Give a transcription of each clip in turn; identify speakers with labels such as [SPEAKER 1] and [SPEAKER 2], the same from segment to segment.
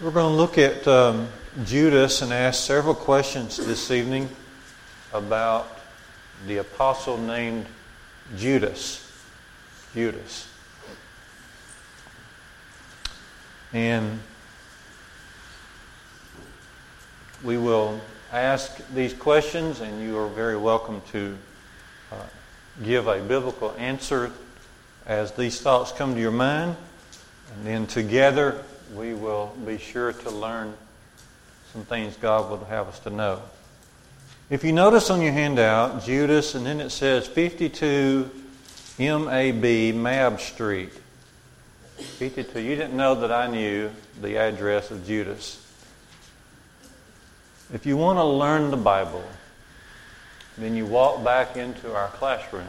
[SPEAKER 1] So we're going to look at um, Judas and ask several questions this evening about the apostle named Judas. Judas. And we will ask these questions, and you are very welcome to uh, give a biblical answer as these thoughts come to your mind. And then together we will be sure to learn some things God would have us to know. If you notice on your handout, Judas, and then it says 52 MAB, Mab Street. 52. You didn't know that I knew the address of Judas. If you want to learn the Bible, then you walk back into our classrooms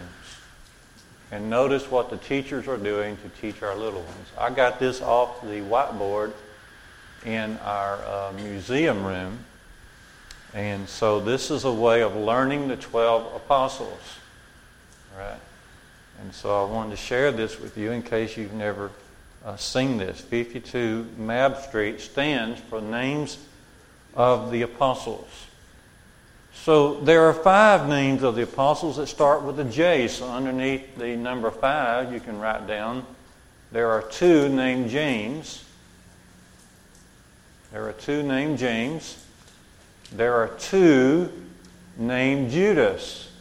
[SPEAKER 1] and notice what the teachers are doing to teach our little ones. I got this off the whiteboard in our uh, museum room. And so this is a way of learning the 12 apostles. Right? And so I wanted to share this with you in case you've never uh, seen this. 52 Mab Street stands for names of the apostles. So there are five names of the apostles that start with a J. So underneath the number five, you can write down there are two named James. There are two named James. There are two named Judas.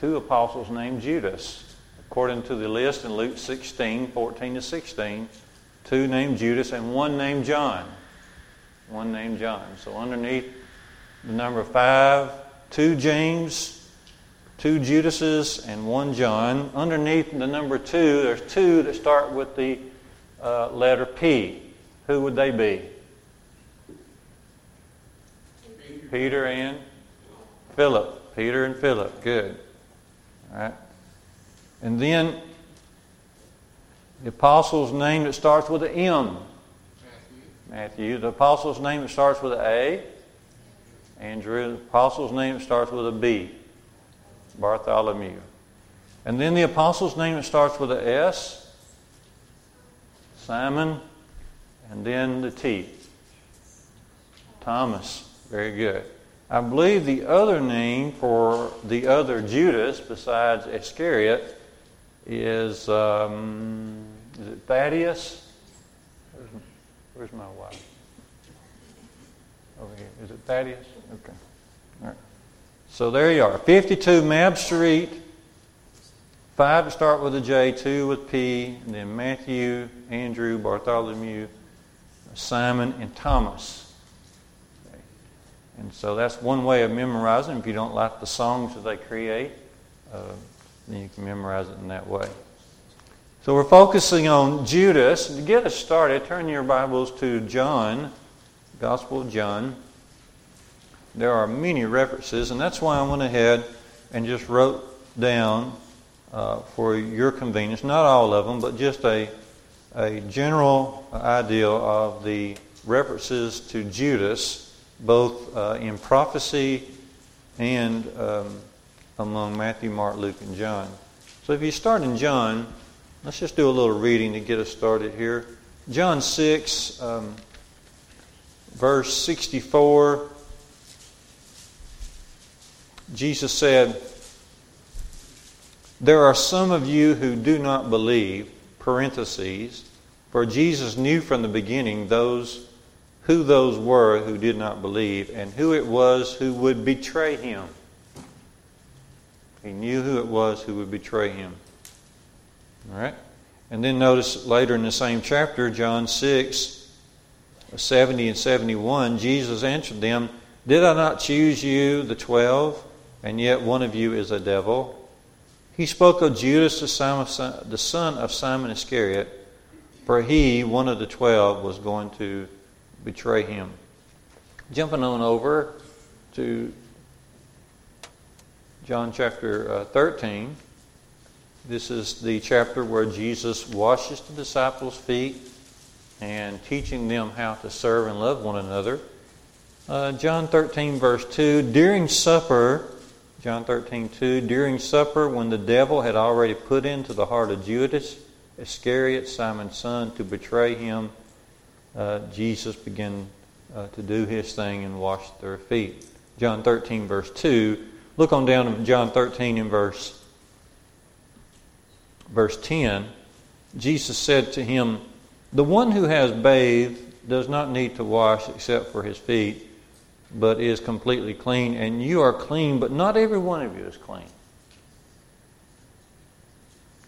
[SPEAKER 1] Two apostles named Judas. According to the list in Luke 16, 14 to 16, two named Judas and one named John. One named John. So underneath the number five, two James, two Judases, and one John. Underneath the number two, there's two that start with the uh, letter P. Who would they be? Peter and Philip. Peter and Philip. Good. All right. And then the apostle's name that starts with an M. Matthew. Matthew. The apostle's name that starts with an A. Andrew. The apostle's name starts with a B. Bartholomew. And then the apostle's name starts with a S. Simon. And then the T. Thomas. Very good. I believe the other name for the other Judas besides Iscariot is, um, is it Thaddeus? Where's my wife? Over here. Is it Thaddeus? Okay. All right. So there you are. 52 Mab Street. Five to start with a J, two with P, and then Matthew, Andrew, Bartholomew, Simon, and Thomas. Okay. And so that's one way of memorizing. If you don't like the songs that they create, uh, then you can memorize it in that way. So we're focusing on Judas. To get us started, turn your Bibles to John, Gospel of John. There are many references, and that's why I went ahead and just wrote down uh, for your convenience, not all of them, but just a, a general idea of the references to Judas, both uh, in prophecy and um, among Matthew, Mark, Luke, and John. So if you start in John, let's just do a little reading to get us started here. John 6, um, verse 64 Jesus said, There are some of you who do not believe, parentheses, for Jesus knew from the beginning those who those were who did not believe and who it was who would betray him. He knew who it was who would betray him. All right? And then notice later in the same chapter, John 6, 70 and 71, Jesus answered them, Did I not choose you, the twelve? And yet one of you is a devil. He spoke of Judas, the son of Simon Iscariot, for he, one of the twelve, was going to betray him. Jumping on over to John chapter uh, 13. This is the chapter where Jesus washes the disciples' feet and teaching them how to serve and love one another. Uh, John 13, verse 2 During supper, John 13, 2. During supper, when the devil had already put into the heart of Judas Iscariot, Simon's son, to betray him, uh, Jesus began uh, to do his thing and wash their feet. John 13, verse 2. Look on down to John 13 in verse, verse 10. Jesus said to him, The one who has bathed does not need to wash except for his feet, but is completely clean. And you are clean, but not every one of you is clean.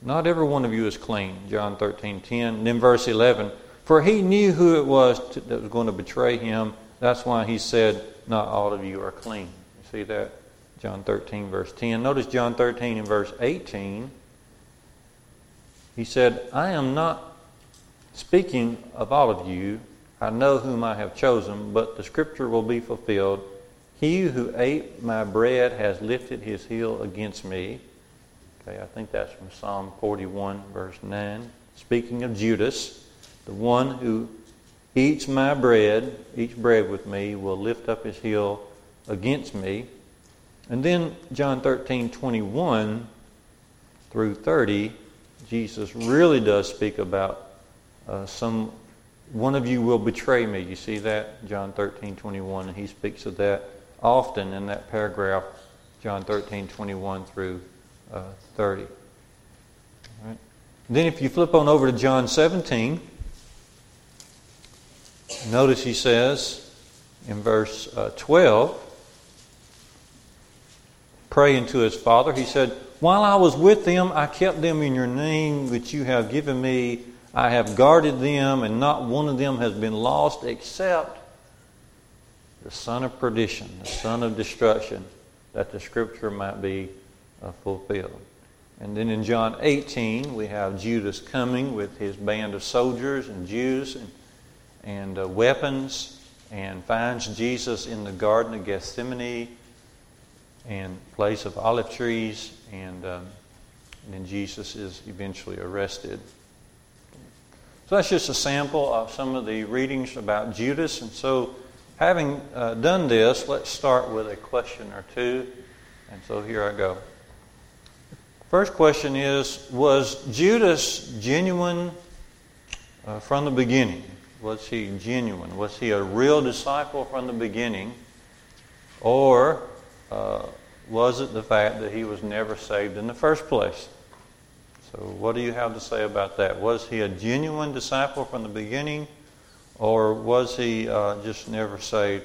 [SPEAKER 1] Not every one of you is clean. John 13, 10. And then verse 11. For he knew who it was to, that was going to betray him. That's why he said, Not all of you are clean. You see that? John 13, verse 10. Notice John 13 and verse 18. He said, I am not speaking of all of you. I know whom I have chosen, but the scripture will be fulfilled. He who ate my bread has lifted his heel against me. Okay, I think that's from Psalm 41, verse 9. Speaking of Judas, the one who eats my bread, eats bread with me, will lift up his heel against me. And then John 13, 21 through 30, Jesus really does speak about uh, some one of you will betray me. You see that? John 13, 21. And he speaks of that often in that paragraph, John 13, 21 through uh, 30. Right. Then if you flip on over to John 17, notice he says in verse uh, 12, praying to his Father, he said, While I was with them, I kept them in your name which you have given me. I have guarded them, and not one of them has been lost except the son of perdition, the son of destruction, that the scripture might be uh, fulfilled. And then in John 18, we have Judas coming with his band of soldiers and Jews and, and uh, weapons and finds Jesus in the Garden of Gethsemane and place of olive trees, and, um, and then Jesus is eventually arrested. So that's just a sample of some of the readings about Judas. And so, having uh, done this, let's start with a question or two. And so here I go. First question is Was Judas genuine uh, from the beginning? Was he genuine? Was he a real disciple from the beginning? Or uh, was it the fact that he was never saved in the first place? So, what do you have to say about that? Was he a genuine disciple from the beginning? Or was he uh, just never saved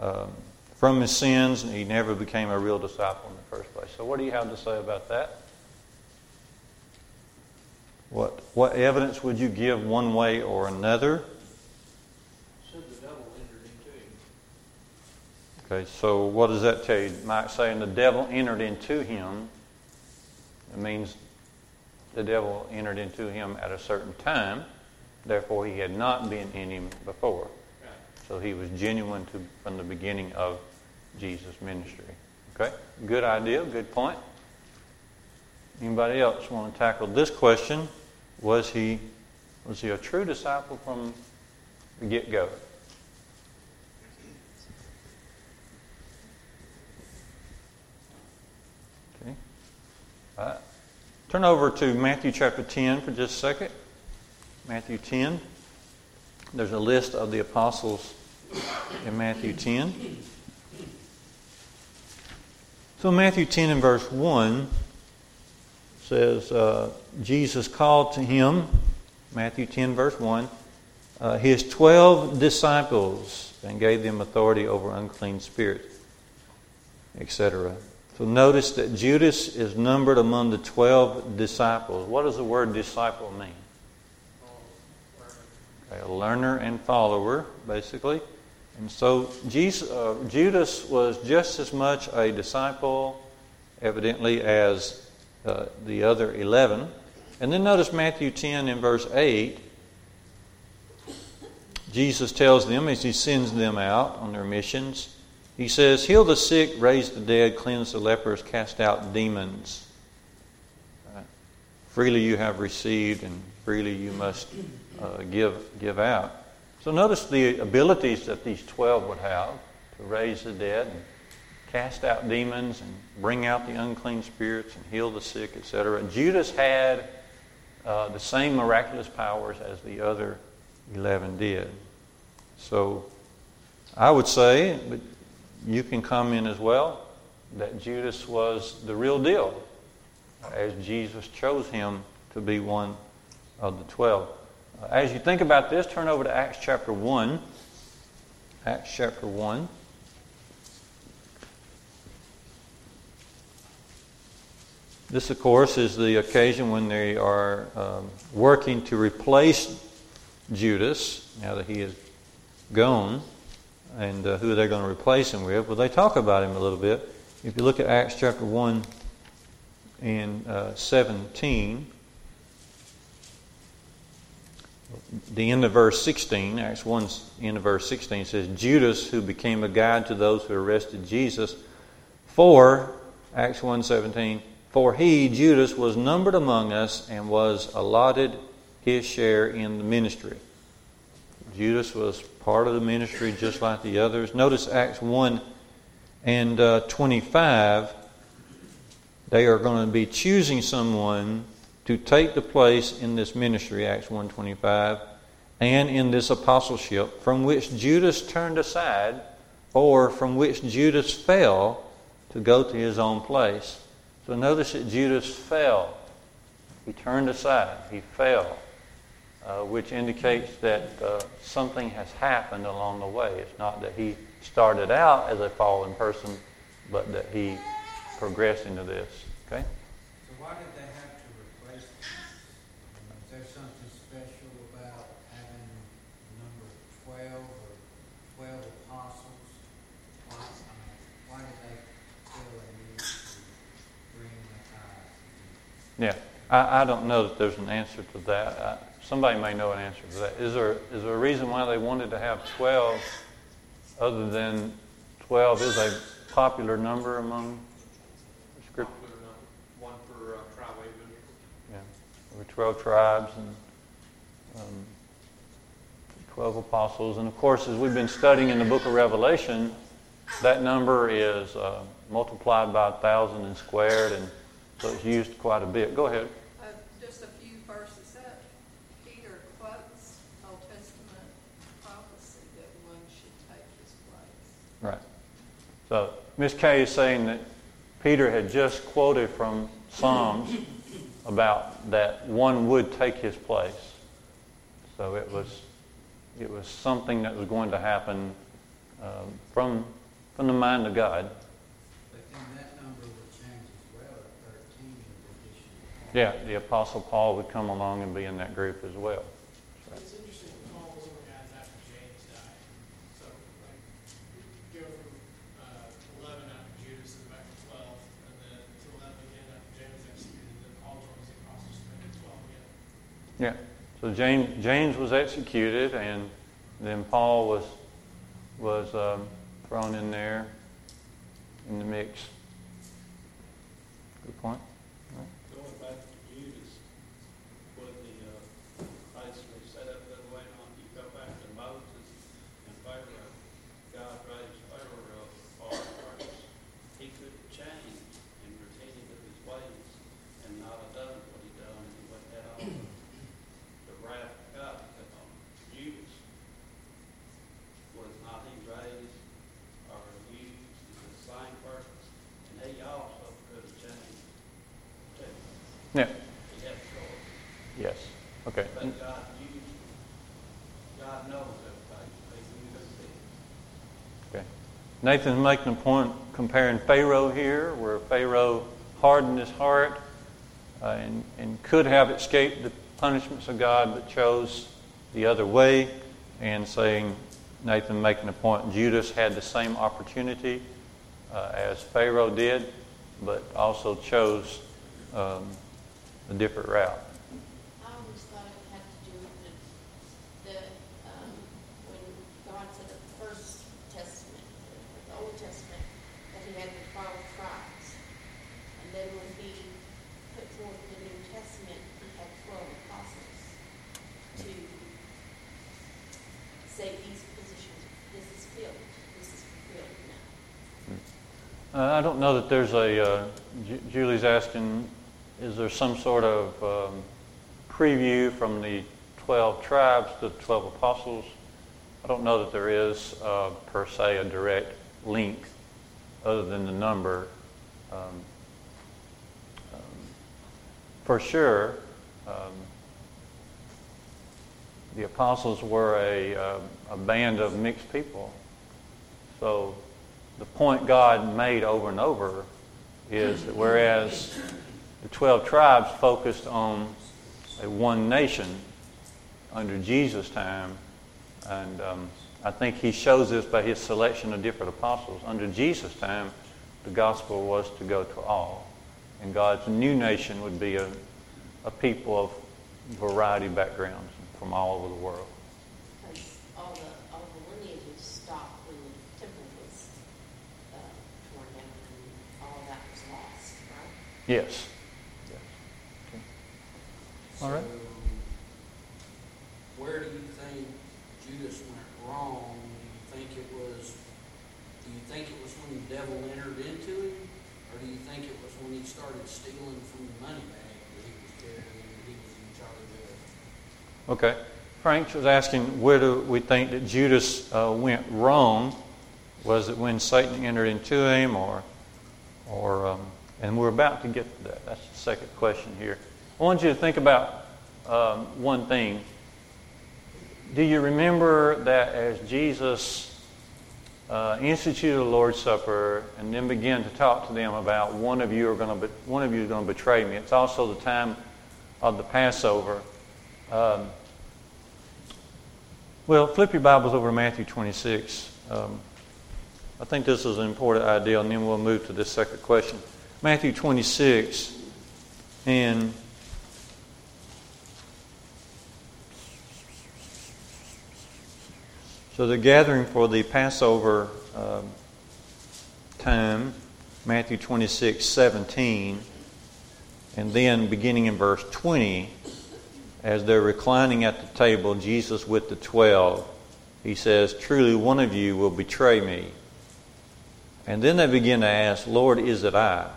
[SPEAKER 1] um, from his sins and he never became a real disciple in the first place? So, what do you have to say about that? What, what evidence would you give one way or another? Said the devil entered into him. Okay, so what does that tell you? Mike saying the devil entered into him. It means the devil entered into him at a certain time. Therefore, he had not been in him before. So he was genuine to, from the beginning of Jesus' ministry. Okay, good idea, good point. Anybody else want to tackle this question? Was he, was he a true disciple from the get go? Okay. All right. Turn over to Matthew chapter 10 for just a second. Matthew 10. There's a list of the apostles in Matthew 10. So, Matthew 10 and verse 1 says, uh, Jesus called to him, Matthew 10, verse 1, uh, his 12 disciples and gave them authority over unclean spirits, etc. So notice that Judas is numbered among the 12 disciples. What does the word disciple mean? Okay, a learner and follower, basically. And so Jesus, uh, Judas was just as much a disciple, evidently, as uh, the other 11. And then notice Matthew 10 in verse 8. Jesus tells them as he sends them out on their missions, he says, Heal the sick, raise the dead, cleanse the lepers, cast out demons. Right? Freely you have received, and freely you must uh, give, give out. So notice the abilities that these 12 would have to raise the dead and cast out demons and bring out the unclean spirits and heal the sick, etc. Judas had uh, the same miraculous powers as the other 11 did. So I would say, but you can comment as well, that Judas was the real deal as Jesus chose him to be one of the 12. As you think about this, turn over to Acts chapter 1. Acts chapter 1. This, of course, is the occasion when they are um, working to replace Judas, now that he is gone, and uh, who they're going to replace him with. Well, they talk about him a little bit. If you look at Acts chapter 1 and uh, 17, the end of verse 16, Acts 1, end of verse 16 says, Judas, who became a guide to those who arrested Jesus, for, Acts 1 17, for he, Judas, was numbered among us and was allotted his share in the ministry. Judas was part of the ministry just like the others. Notice Acts 1 and uh, 25. They are going to be choosing someone to take the place in this ministry, Acts 1.25, and in this apostleship from which Judas turned aside or from which Judas fell to go to his own place. So notice that Judas fell. He turned aside. He fell, uh, which indicates that uh, something has happened along the way. It's not that he started out as a fallen person, but that he progressed into this. Okay?
[SPEAKER 2] So why did they have to replace them? Is there something special about having a number 12 or 12 apostles? Why, why did they feel a need to bring the tithe?
[SPEAKER 1] Yeah, I, I don't know that there's an answer to that. I, somebody may know an answer to that. Is there is there a reason why they wanted to have twelve, other than twelve is a popular number among script?
[SPEAKER 3] Popular number, one for uh, tribe.
[SPEAKER 1] Yeah, there were twelve tribes and um, twelve apostles, and of course, as we've been studying in the Book of Revelation, that number is uh, multiplied by a thousand and squared, and so it's used quite a bit. Go ahead.
[SPEAKER 4] Uh, just a few verses up, Peter quotes Old Testament prophecy that one should take his place.
[SPEAKER 1] Right. So Miss Kay is saying that Peter had just quoted from Psalms about that one would take his place. So it was it was something that was going to happen um, from from the mind of God.
[SPEAKER 2] But then that number would change as well at 13 in addition.
[SPEAKER 1] Yeah, the Apostle Paul would come along and be in that group as well.
[SPEAKER 5] It's interesting, Paul was only added after James died. So, like, you go from uh, 11 after Judas and back to 12, and then to 11 again after James executed, and then Paul joins the apostles to make it 12 again.
[SPEAKER 1] Yeah. So James James was executed, and then Paul was was um, thrown in there in the mix. Good point.
[SPEAKER 6] Going back to Judas, when the uh, place was set up that way on, you go back to Moses and Pharaoh, God raised Pharaoh up far first. He could change and retain of his ways and not have done what he done, and he went that all the wrath of God because on Judas. Was not he raised or used as the same purpose, and he also could have changed too.
[SPEAKER 1] Yeah.
[SPEAKER 6] He had choice.
[SPEAKER 1] Yes. Okay.
[SPEAKER 6] But God used, God knows everything, he knew this
[SPEAKER 1] Okay. Nathan's making a point comparing Pharaoh here, where Pharaoh hardened his heart uh, and, and could have escaped the punishments of God, but chose the other way, and saying, Nathan making a point, Judas had the same opportunity uh, as Pharaoh did, but also chose um, a different route.
[SPEAKER 7] I always thought it had to do with the, the, um, when God up the first testament, the Old Testament, that he had the twelve tribes. And then when he put forth the New Testament, he had twelve apostles to say these positions, this is filled, this is fulfilled now.
[SPEAKER 1] Uh, I don't know that there's a. Uh, Ju- Julie's asking, is there some sort of um, preview from the 12 tribes to the 12 apostles. I don't know that there is, uh, per se, a direct link other than the number. Um, um, for sure, um, the apostles were a, uh, a band of mixed people. So the point God made over and over is that whereas the 12 tribes focused on a one nation under Jesus' time, and um, I think he shows this by his selection of different apostles. Under Jesus' time, the gospel was to go to all. And God's new nation would be a, a people of variety of backgrounds from all over the world.
[SPEAKER 7] Because all the, all the lineages stopped when the temple was uh, torn down and all that was lost, right?
[SPEAKER 1] Yes. All right.
[SPEAKER 2] So, Where do you think Judas went wrong? Do you think it was, do you think it was when the devil entered into him? Or do you think it was when he started stealing from the money bag that he was carrying and he was in charge of?
[SPEAKER 1] Okay. Frank was asking where do we think that Judas uh, went wrong? Was it when Satan entered into him, or, or, um, and we're about to get to that. That's the second question here. I want you to think about um, one thing. Do you remember that as Jesus uh, instituted the Lord's Supper and then began to talk to them about one of you are going to be, one of you is going to betray me? It's also the time of the Passover. Um, well, flip your Bibles over to Matthew 26. Um, I think this is an important idea, and then we'll move to this second question. Matthew 26, and so the gathering for the Passover um, time, Matthew 26, 17, and then beginning in verse 20 as they're reclining at the table, Jesus with the twelve, he says, Truly one of you will betray me. And then they begin to ask, Lord, is it I?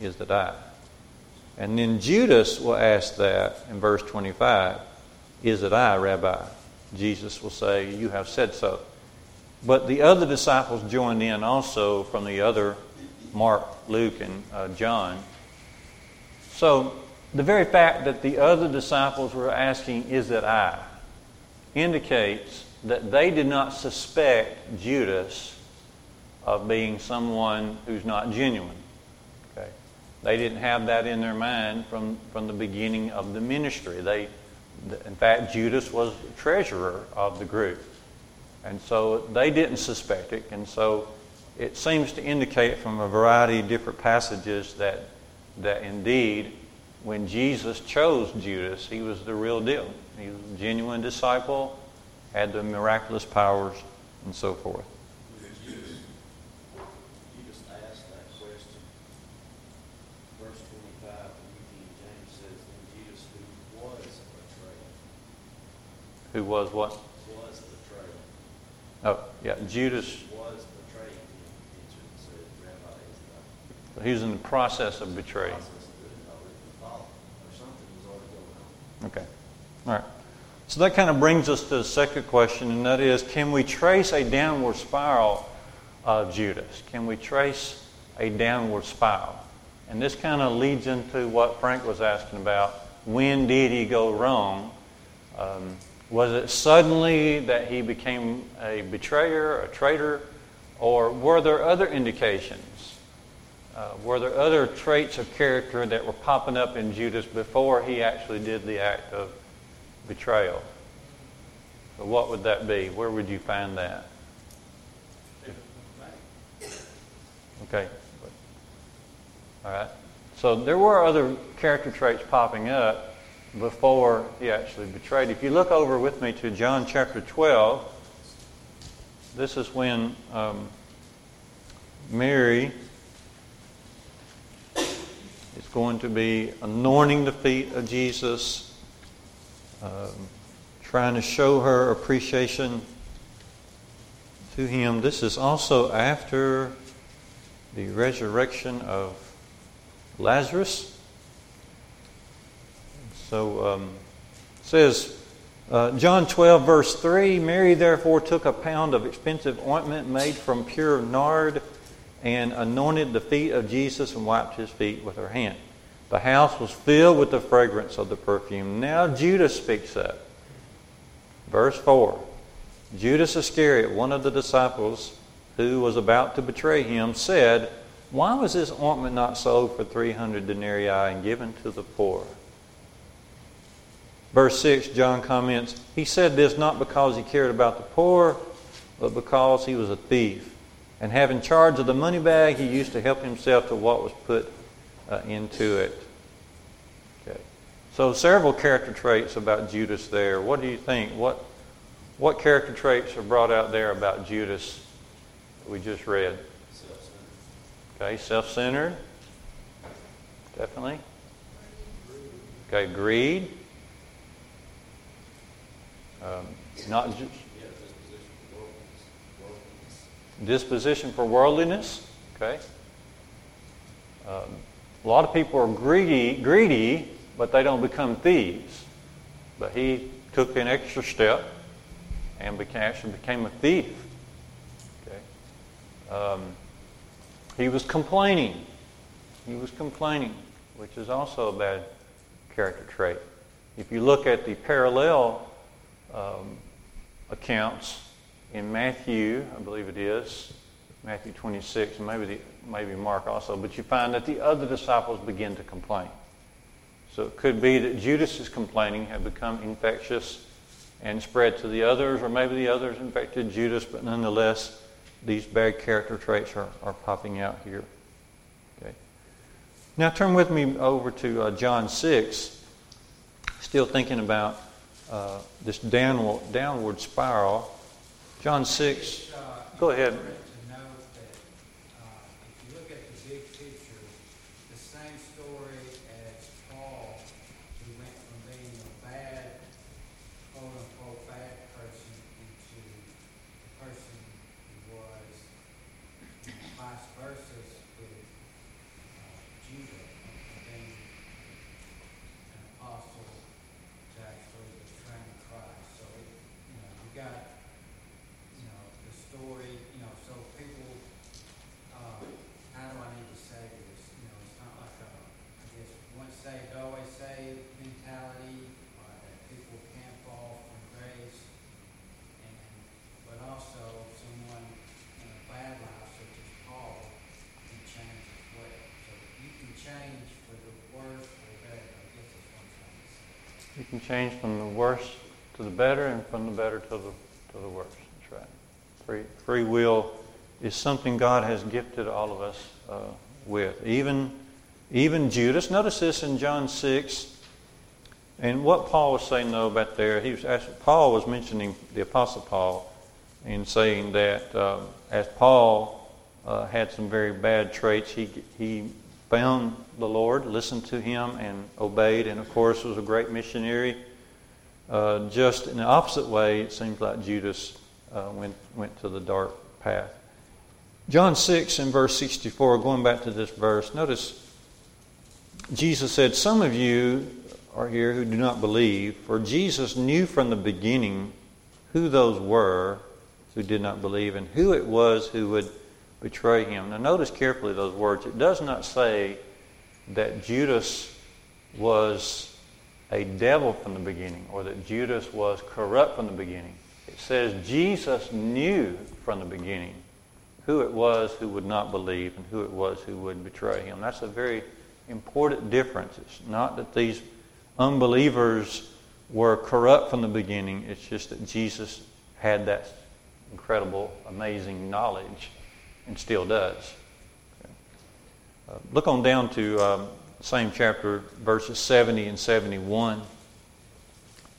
[SPEAKER 1] Is it I? And then Judas will ask that in verse 25, Is it I, Rabbi? Jesus will say, You have said so. But the other disciples joined in also from the other, Mark, Luke, and uh, John. So the very fact that the other disciples were asking, Is it I? indicates that they did not suspect Judas of being someone who's not genuine. Okay? They didn't have that in their mind from, from the beginning of the ministry. They, in fact, Judas was treasurer of the group. And so they didn't suspect it. And so it seems to indicate from a variety of different passages that, that indeed when Jesus chose Judas, he was the real deal. He was a genuine disciple, had the miraculous powers, and so forth.
[SPEAKER 8] You just asked that question. Verse 25 of New King James says, Then Judas, who was betrayed,
[SPEAKER 1] Who was what?
[SPEAKER 8] was betrayed,
[SPEAKER 1] Oh, yeah, Judas.
[SPEAKER 8] was betraying him, answered and said, Rabbi, is the
[SPEAKER 1] He was in the process of betraying.
[SPEAKER 8] process good and already followed, or something was already going on.
[SPEAKER 1] Okay. All right. So that kind of brings us to the second question, and that is can we trace a downward spiral of Judas? Can we trace a downward spiral? And this kind of leads into what Frank was asking about. When did he go wrong? Um, was it suddenly that he became a betrayer, a traitor, or were there other indications? Uh, were there other traits of character that were popping up in Judas before he actually did the act of betrayal? So, what would that be? Where would you find that? Okay. All right. So, there were other character traits popping up before he actually betrayed. If you look over with me to John chapter 12, this is when um, Mary is going to be anointing the feet of Jesus, um, trying to show her appreciation to him. This is also after the resurrection of Lazarus. So um, says Uh, John 12, verse 3 Mary therefore took a pound of expensive ointment made from pure nard and anointed the feet of Jesus and wiped his feet with her hand. The house was filled with the fragrance of the perfume. Now Judas speaks up. Verse 4 Judas Iscariot, one of the disciples who was about to betray him, said, Why was this ointment not sold for 300 denarii and given to the poor? Verse 6, John comments, He said this not because he cared about the poor, but because he was a thief. And having charge of the money bag, he used to help himself to what was put uh, into it. Okay. So several character traits about Judas there. What do you think? What, what character traits are brought out there about Judas we just read?
[SPEAKER 8] Self-centered.
[SPEAKER 1] Okay, self-centered. Definitely. Okay, greed. Um, not.
[SPEAKER 8] Worldliness.
[SPEAKER 1] disposition for worldliness. Okay. Um, a lot of people are greedy, greedy, but they don't become thieves. But he took an extra step and became, actually became a thief. Okay. Um, he was complaining. He was complaining, which is also a bad character trait. If you look at the parallel um, accounts in Matthew, I believe it is, Matthew 26, and maybe, the, maybe Mark also, but you find that the other disciples begin to complain. So it could be that Judas's complaining had become infectious and spread to the others, or maybe the others infected Judas, but nonetheless, these bad character traits are, are popping out here. Okay. Now turn with me over to uh, John 6, still thinking about uh, this downward, downward spiral. John 6,
[SPEAKER 2] uh,
[SPEAKER 1] Go ahead.
[SPEAKER 2] important To note that, uh, if you look at the big picture, the same story as Paul, who went from being a bad, quote unquote, bad person into the person he was, and vice versa with, uh, Judah, from being an apostle to actually betraying Christ. So, you know, you got you know, the story, you know, so people, uh, how do I need to say this? You know, it's not like a, I guess, once saved, always saved mentality, uh, that people can fall from grace. And, but also someone in a bad life such as Paul can change as well. So you can change for the worse or the better, I guess that's what I'm trying to say.
[SPEAKER 1] You can change from the worst to the better and from the better to the, to the worst. That's right. Free, free will is something God has gifted all of us uh, with. Even, even Judas. Notice this in John 6. And what Paul was saying, though, about there, he was asking, Paul was mentioning the Apostle Paul and saying that uh, as Paul uh, had some very bad traits, he, he found the Lord, listened to him, and obeyed, and of course was a great missionary. Uh, just in the opposite way, it seems like Judas uh, went, went to the dark path. John 6 and verse 64, going back to this verse, notice Jesus said, Some of you are here who do not believe, for Jesus knew from the beginning who those were who did not believe and who it was who would betray him. Now, notice carefully those words. It does not say that Judas was a devil from the beginning or that Judas was corrupt from the beginning. It says Jesus knew from the beginning who it was who would not believe and who it was who would betray him. That's a very important difference. It's not that these unbelievers were corrupt from the beginning, it's just that Jesus had that incredible, amazing knowledge and still does. Okay. Uh, look on down to um, same chapter, verses 70 and 71.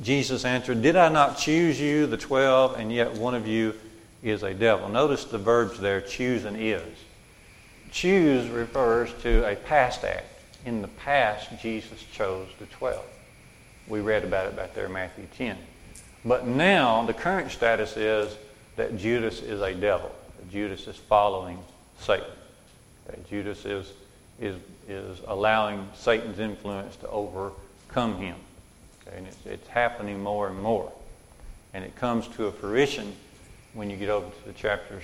[SPEAKER 1] Jesus answered, Did I not choose you, the twelve, and yet one of you is a devil? Notice the verbs there, choose and is. Choose refers to a past act. In the past, Jesus chose the twelve. We read about it back there in Matthew 10. But now, the current status is that Judas is a devil. Judas is following Satan. Okay, Judas is, is, is allowing Satan's influence to overcome him. Okay, and it's, it's happening more and more. And it comes to a fruition when you get over to the chapters,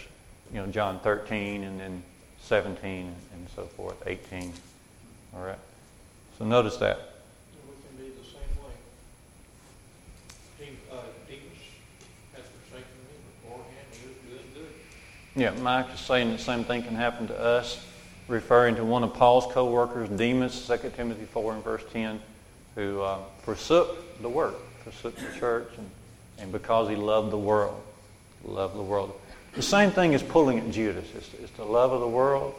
[SPEAKER 1] you know, John 13 and then 17 and so forth, 18. All right? So notice that.
[SPEAKER 6] And we can be the same way. Demas, uh, Demas has forsaken me beforehand, he was doing good.
[SPEAKER 1] Yeah, Mike is saying the same thing can happen to us, referring to one of Paul's co-workers, Demas, 2 Timothy 4 and verse 10, who uh, forsook the work, forsook the church, and, and because he loved the world, loved the world. The same thing is pulling at Judas. It's, it's the love of the world.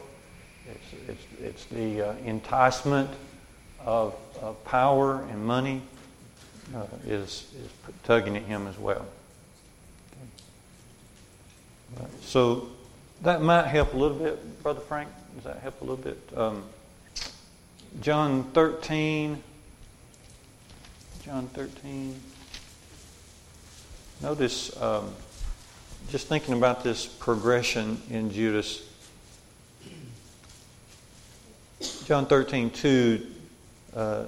[SPEAKER 1] It's, it's, it's the uh, enticement of, of power and money uh, is, is tugging at him as well. Right. So that might help a little bit, Brother Frank. Does that help a little bit? Um, John 13. John 13. Notice, um, just thinking about this progression in Judas. John 13, 2, uh,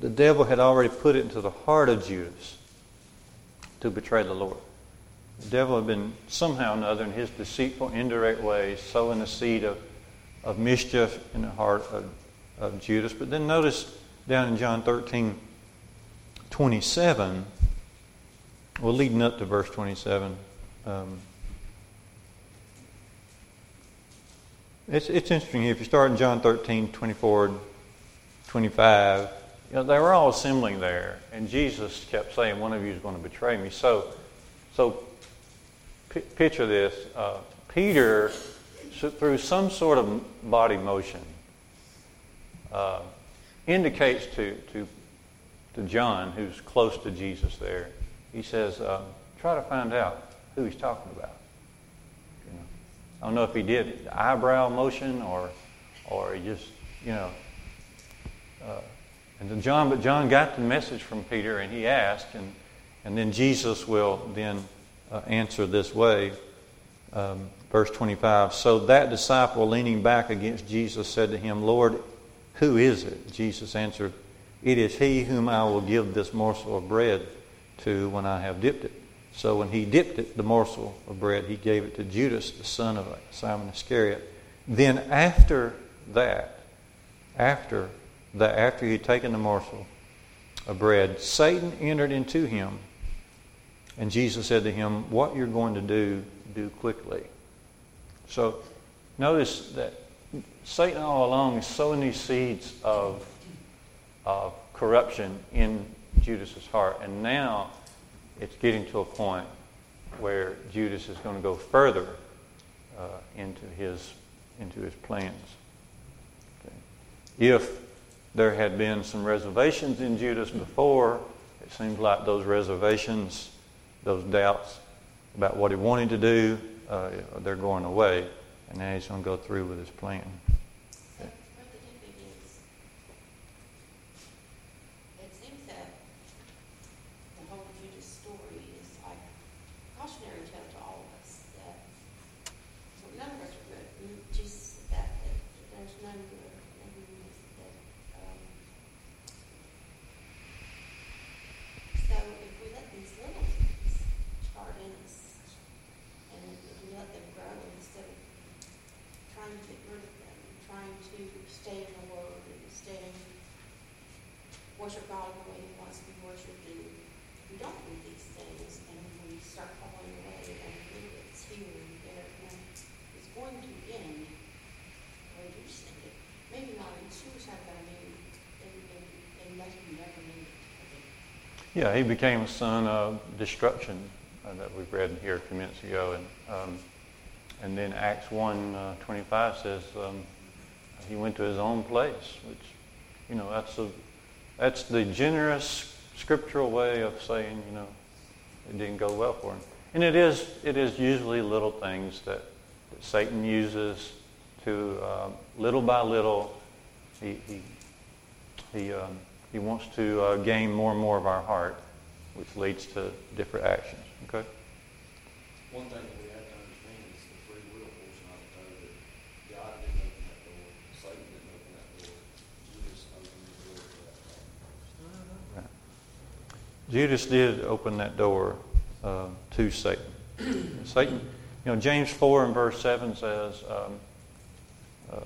[SPEAKER 1] the devil had already put it into the heart of Judas to betray the Lord. The devil had been somehow or another in his deceitful, indirect ways sowing the seed of, of mischief in the heart of, of Judas. But then notice down in John 13, 27, well, leading up to verse 27, um, it's, it's interesting here. if you start in John 13, 24, 25, you know, they were all assembling there, and Jesus kept saying, One of you is going to betray me. So, so picture this uh, Peter, through some sort of body motion, uh, indicates to, to, to John, who's close to Jesus there, he says, uh, Try to find out who he's talking about. You know, I don't know if he did eyebrow motion or, or he just, you know. Uh, and then John, but John got the message from Peter and he asked, and, and then Jesus will then uh, answer this way. Um, verse 25. So that disciple, leaning back against Jesus, said to him, Lord, who is it? Jesus answered, It is he whom I will give this morsel of bread to when I have dipped it. So when he dipped it, the morsel of bread, he gave it to Judas, the son of Simon Iscariot. Then after that, after that, after he had taken the morsel of bread, Satan entered into him. And Jesus said to him, What you're going to do, do quickly. So notice that Satan all along is sowing these seeds of, of corruption in Judas's heart. And now it's getting to a point where Judas is going to go further uh, into his into his plans. Okay. If there had been some reservations in Judas before, it seems like those reservations, those doubts about what he wanted to do, uh, they're going away, and now he's going to go through with his plan.
[SPEAKER 7] So, what the dipping is, it seems that the whole Judas story is like cautionary tale to all of us that well, none of us are good. We just that, that there's none good. And we just that, um, so if we let these little things start in us, and if we let them grow instead of trying to get rid of them, trying to stay in the Word and stay worship God the way He wants to be worshipped, and we don't do these things, and we start falling away, and we it's here and there, and it's going to end reducing it. Maybe not in suicide, but I mean, in, in, in letting you never need it.
[SPEAKER 1] Yeah, he became a son of destruction uh, that we've read here a few minutes ago, and um, and then Acts one uh, twenty five says um, he went to his own place, which you know that's a that's the generous scriptural way of saying you know it didn't go well for him, and it is it is usually little things that, that Satan uses to um, little by little he he he um, he wants to uh, gain more and more of our heart, which leads to different actions. Okay.
[SPEAKER 8] One thing that we have to understand is the free will portion of it, though, that God didn't open that door, Satan didn't open that door, Judas opened the door to that door.
[SPEAKER 1] Judas did open that door uh, to Satan. Satan, you know, James 4 and verse 7 says, um, uh,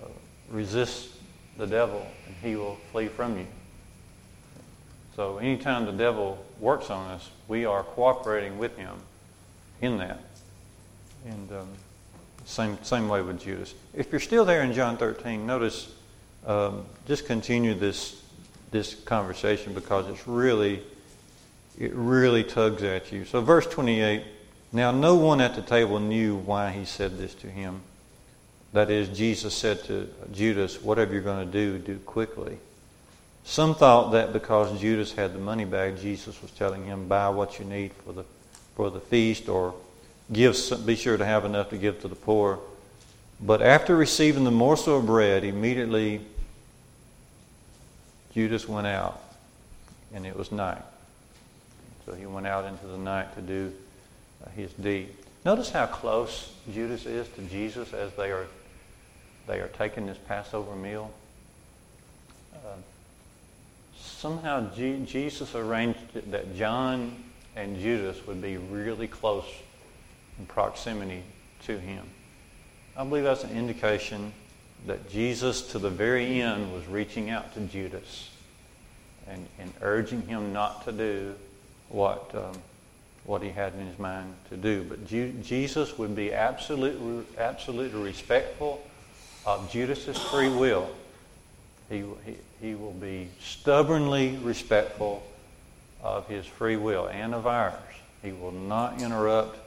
[SPEAKER 1] resist the devil and he will flee from you. So anytime the devil works on us, we are cooperating with him in that. And um, same, same way with Judas. If you're still there in John 13, notice, um, just continue this, this conversation because it's really, it really tugs at you. So verse 28, now no one at the table knew why he said this to him. That is, Jesus said to Judas, whatever you're going to do, do quickly. Some thought that because Judas had the money bag, Jesus was telling him, buy what you need for the, for the feast or give be sure to have enough to give to the poor. But after receiving the morsel of bread, immediately Judas went out, and it was night. So he went out into the night to do uh, his deed. Notice how close Judas is to Jesus as they are they are taking this Passover meal. Somehow G- Jesus arranged it that John and Judas would be really close in proximity to him. I believe that's an indication that Jesus, to the very end, was reaching out to Judas and, and urging him not to do what, um, what he had in his mind to do. But Ju- Jesus would be absolutely, absolutely respectful of Judas's free will. He, he, he will be stubbornly respectful of his free will and of ours. He will not interrupt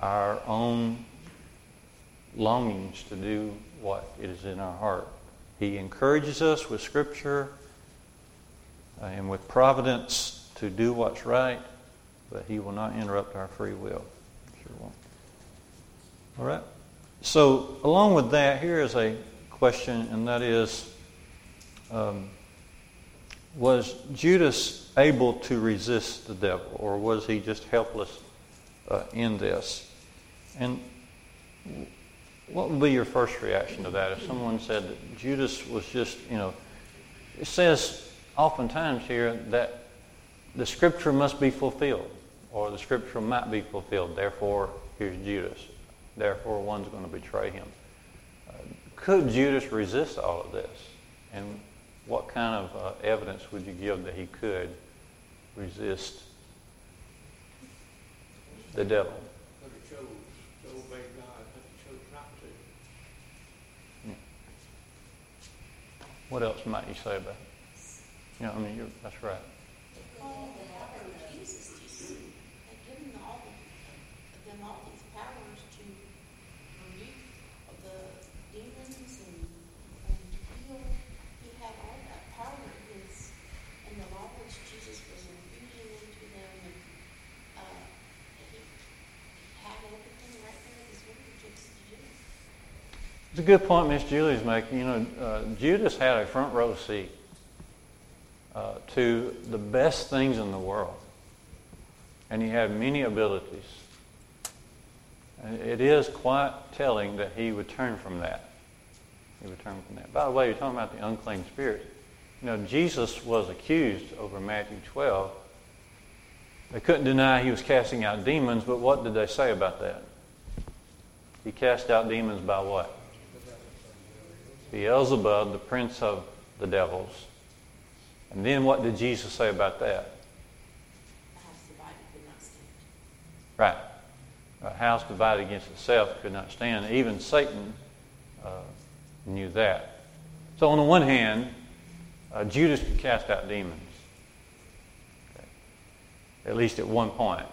[SPEAKER 1] our own longings to do what is in our heart. He encourages us with Scripture uh, and with providence to do what's right, but He will not interrupt our free will. Sure won't. All right? So, along with that, here is a question, and that is um, Was Judas able to resist the devil, or was he just helpless uh, in this? And what would be your first reaction to that if someone said that Judas was just, you know, it says oftentimes here that the scripture must be fulfilled, or the scripture might be fulfilled, therefore, here's Judas. Therefore, one's going to betray him. Uh, could Judas resist all of this? And what kind of uh, evidence would you give that he could resist the devil?
[SPEAKER 6] But he chose to obey God, but he chose not to.
[SPEAKER 1] What else might you say about it? You know, I mean, you're, that's right.
[SPEAKER 7] Oh, the power of Jesus, Jesus, had given all the, them all these powers to rebuke the demons and, and heal. He had all that power in his, and the law which Jesus was infusing into them, and, uh, he had everything right there at his fingertips to do.
[SPEAKER 1] It's a good point Miss Julie's making. You know, uh, Judas had a front row seat uh, to the best things in the world, and he had many abilities. And it is quite telling that he would turn from that. He would turn from that. By the way, you're talking about the unclean spirit. You know, Jesus was accused over Matthew 12. They couldn't deny he was casting out demons, but what did they say about that? He cast out demons by what? Beelzebub, the prince of the devils. And then what did Jesus say about that?
[SPEAKER 7] The house divided could not stand.
[SPEAKER 1] Right. A house divided against itself could not stand. Even Satan uh, knew that. So, on the one hand, uh, Judas could cast out demons, okay. at least at one point.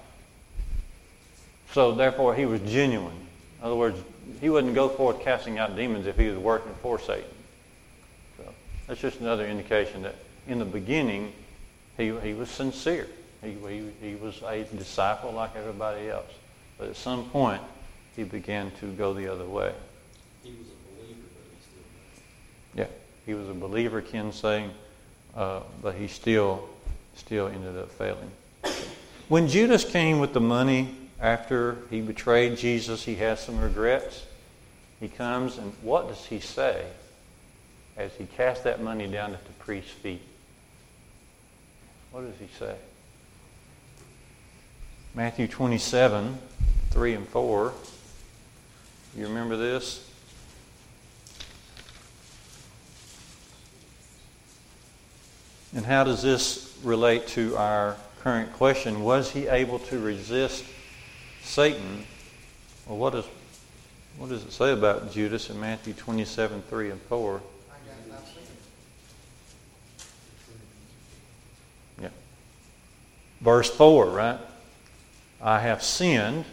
[SPEAKER 1] So, therefore, he was genuine. In other words, he wouldn't go forth casting out demons if he was working for Satan. So, that's just another indication that in the beginning, he, he was sincere. He, he, he was a disciple like everybody else. But at some point, he began to go the other way.
[SPEAKER 8] He was a believer, but he still.
[SPEAKER 1] Yeah, he was a believer, Ken saying, uh, but he still, still ended up failing. When Judas came with the money after he betrayed Jesus, he has some regrets. He comes, and what does he say as he casts that money down at the priest's feet? What does he say? Matthew 27, 3 and 4. You remember this? And how does this relate to our current question? Was he able to resist Satan? Well, what, is, what does it say about Judas in Matthew 27, 3 and 4?
[SPEAKER 2] I got, I've seen it.
[SPEAKER 1] Yeah. Verse 4, right? I have sinned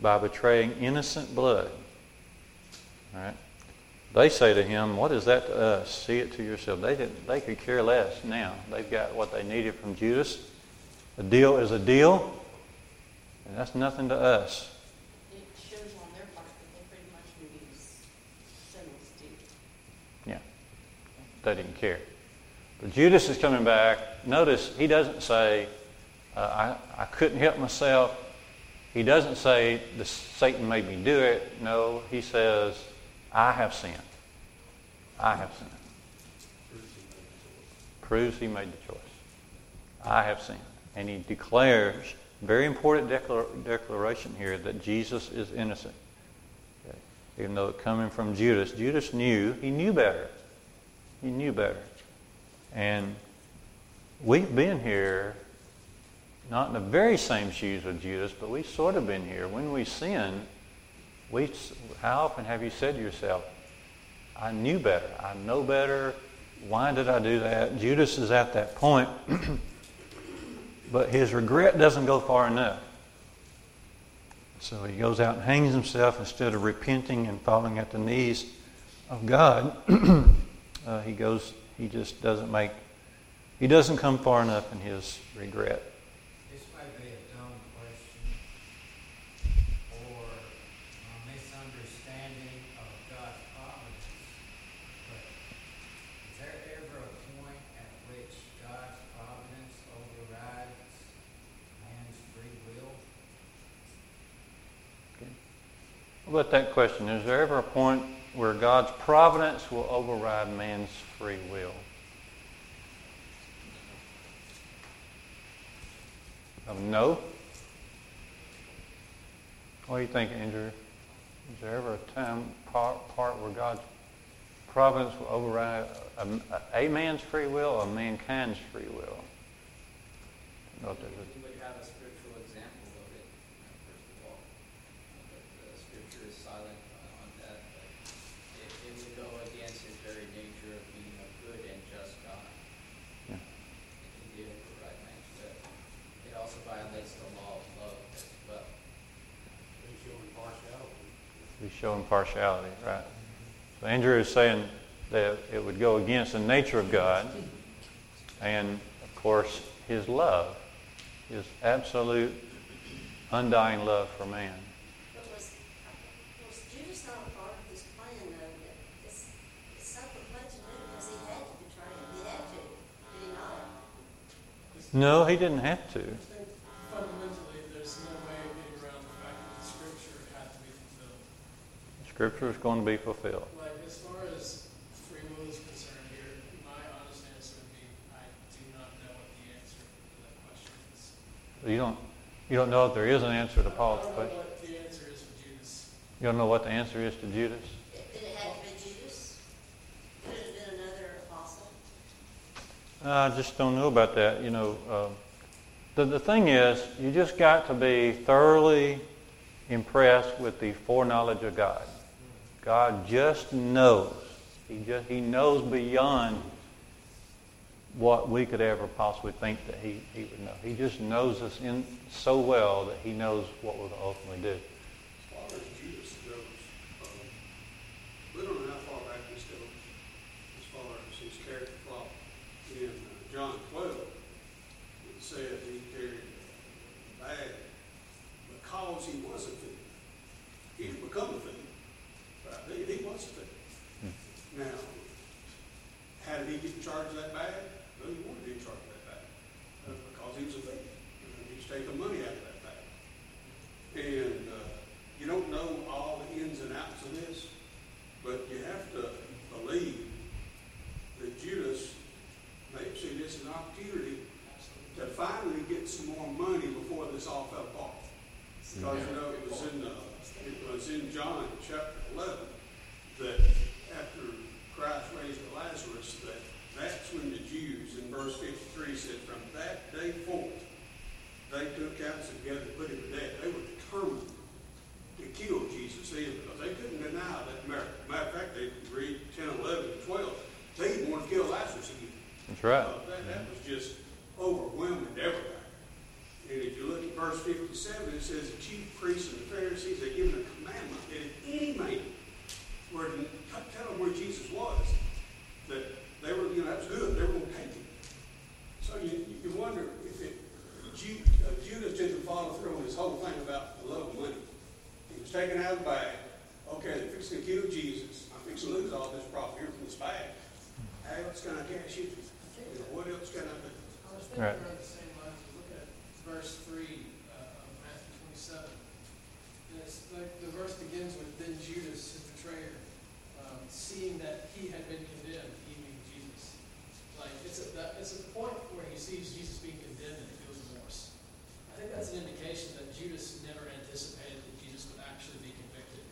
[SPEAKER 1] by betraying innocent blood. Right? They say to him, What is that to us? See it to yourself. They, didn't, they could care less now. They've got what they needed from Judas. A deal is a deal, and that's nothing to us.
[SPEAKER 7] It shows on their part that they pretty much knew he was sinless too.
[SPEAKER 1] Yeah. They didn't care. But Judas is coming back. Notice he doesn't say, uh, I, I couldn't help myself. He doesn't say, the, Satan made me do it. No, he says, I have sinned. I have sinned. Proves he made the choice. I have sinned. And he declares, very important declar- declaration here, that Jesus is innocent. Okay. Even though it coming from Judas, Judas knew, he knew better. He knew better. And we've been here, not in the very same shoes with Judas, but we've sort of been here. When we sin, we, how often have you said to yourself, I knew better. I know better. Why did I do that? Judas is at that point, but his regret doesn't go far enough. So he goes out and hangs himself instead of repenting and falling at the knees of God. uh, he goes. He just doesn't make. He doesn't come far enough in his regret.
[SPEAKER 2] This may be a dumb question or a misunderstanding of God's providence, but is there ever a point at which God's providence overrides man's free will?
[SPEAKER 1] What that question? Is there ever a point where God's providence will override man's free will? Um, no? What do you think, Andrew? Is there ever a time, part, part where God's providence will override a, a, a man's free will or mankind's free will? I don't know if there's a-
[SPEAKER 8] You would have a scriptural example of it, uh, first of all. But the scripture is silent uh, on that, but it, it would go against his very nature of being a good and just God.
[SPEAKER 1] Yeah.
[SPEAKER 8] If he did override man's will. It also violates the law of love as well.
[SPEAKER 6] They show impartiality.
[SPEAKER 1] We show impartiality, right? So Andrew is saying that it would go against the nature of God and, of course, his love, his absolute, undying love for man.
[SPEAKER 9] But was, was Judas not
[SPEAKER 5] Scripture
[SPEAKER 1] is going to be fulfilled.
[SPEAKER 5] Like, as far as free will is concerned here, my honest answer would be, I do not know what the answer to that question is.
[SPEAKER 1] You don't, you don't know if there is an answer to Paul's question.
[SPEAKER 5] what the answer is for Judas.
[SPEAKER 1] You don't know what the answer is to Judas?
[SPEAKER 9] Did it have to be Judas? Could it have been another apostle?
[SPEAKER 1] I just don't know about that. You know, uh, the, the thing is, you just got to be thoroughly impressed with the foreknowledge of God. God just knows. He just he knows beyond what we could ever possibly think that he, he would know. He just knows us in so well that he knows what we'll ultimately do.
[SPEAKER 10] As far as Judas goes, don't know how far back this goes, as far as his character. In uh, John twelve, it said he carried a bag because he was a thief. He didn't become a thief, right? He, he was a thief. Now, how did he get in charge of that bag? Well, he wanted to be in charge of that bag, uh, because he was a thief. Uh, He was taking money out of that bag. And uh, you don't know all the ins and outs of this, but you have to believe that Judas may see this as an opportunity to finally get some more money before this all Because you know, it was in, uh, it was in John chapter eleven that after Christ raised Lazarus, that that's when the Jews in verse fifty-three said, from that day forth, they took counsel together to put him to death. They were determined to kill Jesus then because they couldn't deny that matter. Matter of fact, they read 10, 11, and 12. They didn't want to kill Lazarus again.
[SPEAKER 1] That's right.
[SPEAKER 10] Uh, that, that was just overwhelming everybody. And if you look at verse 57, it says the chief priests and the Pharisees had given a commandment that if any man were to t- tell them where Jesus was, that they were, you know, that was good. They were going to take him. So you, you wonder if it, Ju, uh, Judas didn't follow through on this whole thing about the love of money. He was taken out of the bag. Okay, they're fixing to kill Jesus. I'm fixing to lose all this profit here from this bag. How else can I cash it? You know, what else can I do?
[SPEAKER 5] I was thinking
[SPEAKER 1] Right.
[SPEAKER 5] around the same lines, you look at verse three, uh, of Matthew twenty-seven. And it's like, the verse begins with, then Judas, his betrayer, um, seeing that he had been condemned, he meaning Jesus. Like, it's a, that, it's at the point where he sees Jesus being condemned and he feels remorse. I think that's an indication that Judas never anticipated that Jesus would actually be convicted.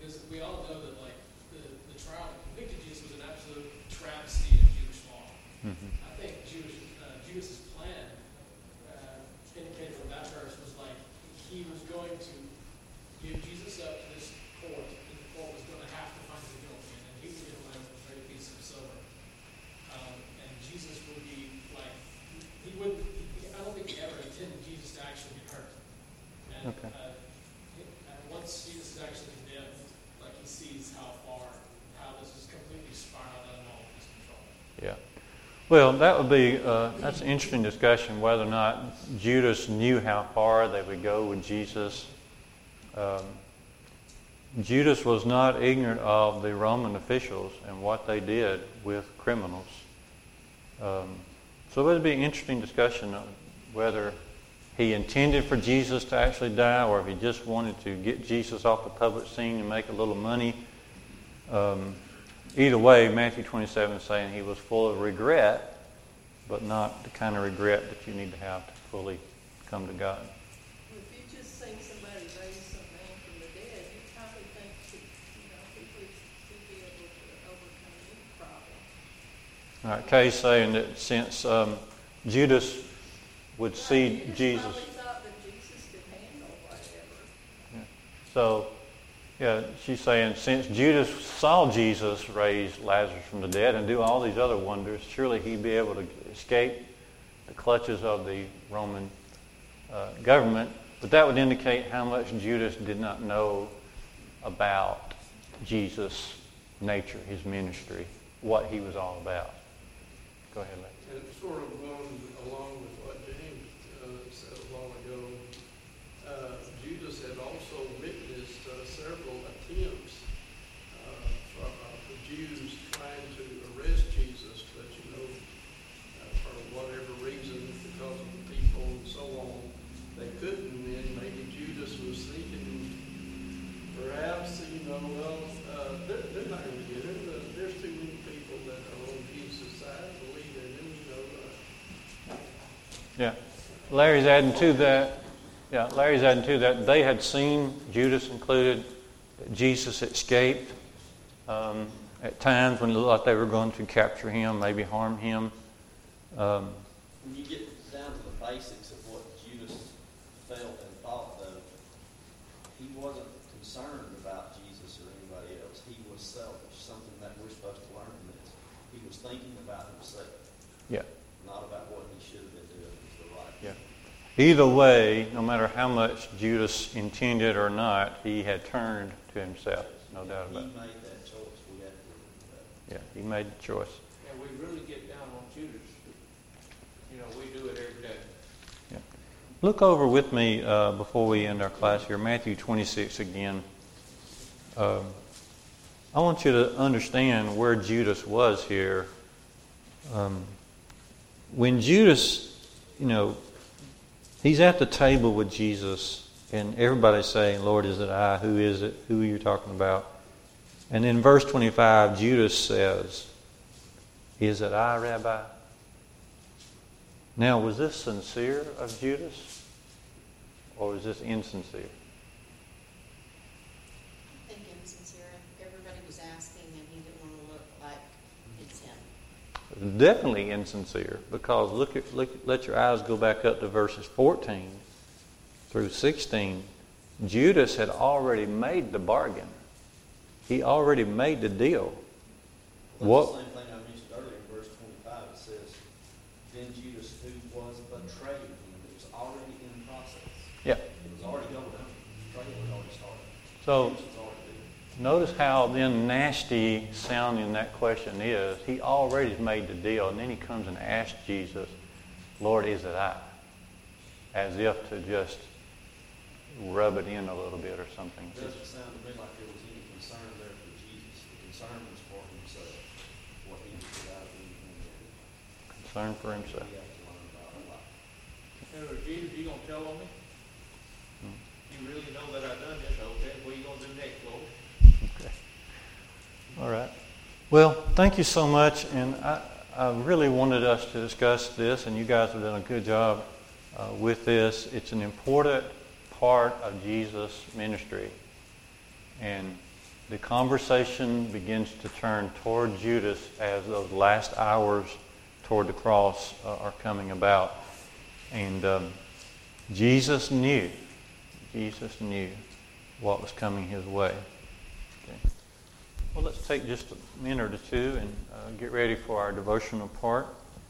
[SPEAKER 5] Because we all know that, like, the, the trial that convicted Jesus was an absolute travesty of Jewish law.
[SPEAKER 1] Mhm.
[SPEAKER 5] I think Jewish, uh, Judas's plan, uh, indicated from that verse was like, he was going to give Jesus up to this court, and the court was gonna have to find him guilty, and then he would get away with a straight piece of silver. Um, and Jesus would be like, he wouldn't, he, I don't think he ever intended Jesus to actually get hurt. And,
[SPEAKER 1] Okay.
[SPEAKER 5] uh, he- uh, once Jesus is actually condemned, like he sees how far, how this is completely spiraled out of all of his control.
[SPEAKER 1] Yeah. Well, that would be, uh, that's an interesting discussion whether or not Judas knew how far they would go with Jesus. Um, Judas was not ignorant of the Roman officials and what they did with criminals. Um, so it would be an interesting discussion whether he intended for Jesus to actually die or if he just wanted to get Jesus off the public scene and make a little money. Um, either way, Matthew 27 is saying he was full of regret, but not the kind of regret that you need to have to fully come to God.
[SPEAKER 4] If you just seen somebody raise some man from the dead, you probably think, that, you know, he would, he'd be able to overcome any problem.
[SPEAKER 1] All right, Kay's saying that since um, Judas would see Jesus,
[SPEAKER 4] thought that Jesus could handle whatever.
[SPEAKER 1] so yeah, she's saying since Judas saw Jesus raise Lazarus from the dead and do all these other wonders, surely he'd be able to escape the clutches of the Roman uh, government. But that would indicate how much Judas did not know about Jesus' nature, his ministry, what he was all about. Go ahead.
[SPEAKER 6] And sort of going along with what James uh, said a while ago, uh, Judas had also witnessed uh, several attempts uh, from uh, the Jews trying to arrest Jesus, but you know, uh, for whatever reason, because of the people and so on, they couldn't. And maybe Judas was thinking, perhaps, you know, well, uh, they're, they're not going to get it. Uh, there's too many people that are on Jesus' side, believe in him, you know. Uh,
[SPEAKER 1] Yeah. Larry's adding to that. Yeah, Larry's adding to that. They had seen, Judas included, Jesus escaped um, at times when it looked like they were going to capture him, maybe harm him. Um,
[SPEAKER 11] When you get down to the basics of what Judas felt and thought, though, he wasn't concerned about Jesus or anybody else. He was selfish, something that we're supposed to learn from this. He was thinking about himself,
[SPEAKER 1] yeah.
[SPEAKER 11] not about what he should have been doing was the right.
[SPEAKER 1] Yeah. Either way, no matter how much Judas intended or not, he had turned to himself. No doubt about it.
[SPEAKER 11] made that choice. We have to.
[SPEAKER 1] Yeah, he made the choice.
[SPEAKER 3] And we really get down on Judas. You know, we do it every day. Yeah.
[SPEAKER 1] Look over with me uh, before we end our class here, Matthew 26 again. Um, I want you to understand where Judas was here. Um, when Judas, you know, he's at the table with Jesus, and everybody's saying, Lord, is it I? Who is it? Who are you talking about? And in verse 25, Judas says, Is it I, Rabbi? Now, was this sincere of Judas? or was this insincere?
[SPEAKER 7] I think insincere, everybody was asking and he didn't want to look like it's him.
[SPEAKER 1] Definitely insincere because look at look, let your eyes go back up to verses 14 through 16. Judas had already made the bargain. He already made the deal.
[SPEAKER 11] Well,
[SPEAKER 1] What-
[SPEAKER 11] the same thing I mentioned earlier in verse twenty-five, it says, then Judas, who was betraying him, it was already in process.
[SPEAKER 1] Yeah.
[SPEAKER 11] It was already going on, betrayal had already started.
[SPEAKER 1] So
[SPEAKER 11] Judas was already there.
[SPEAKER 1] Notice how then nasty sounding that question is. He already made the deal, and then he comes and asks Jesus, Lord, is it I? As if to just rub it in a little bit or something.
[SPEAKER 11] It doesn't sound to me like there was any concern there for Jesus. The concern was for himself, what he was about to do.
[SPEAKER 1] Concern for himself.
[SPEAKER 11] He had to learn about a lot.
[SPEAKER 3] Now, Jesus, you gonna tell on me?
[SPEAKER 1] Hmm.
[SPEAKER 3] You really know that I've done this, okay, what you gonna do next, Lord?
[SPEAKER 1] Okay. All right. Well, thank you so much. And I, I really wanted us to discuss this, and you guys have done a good job uh, with this. It's an important part of Jesus' ministry. And the conversation begins to turn toward Judas as those last hours toward the cross uh, are coming about. And um, Jesus knew, Jesus knew what was coming his way. Well, let's take just a minute or two and uh, get ready for our devotional part.